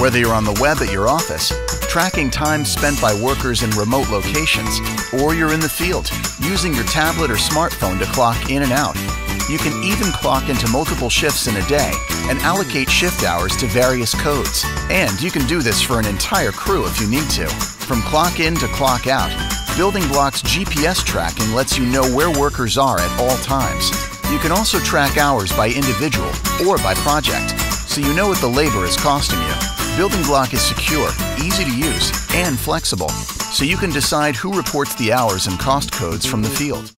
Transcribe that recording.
Whether you're on the web at your office, tracking time spent by workers in remote locations, or you're in the field, using your tablet or smartphone to clock in and out, you can even clock into multiple shifts in a day and allocate shift hours to various codes. And you can do this for an entire crew if you need to. From clock in to clock out, Building Blok's GPS tracking lets you know where workers are at all times. You can also track hours by individual or by project, so you know what the labor is costing you. Building Blok is secure, easy to use, and flexible, so you can decide who reports the hours and cost codes from the field.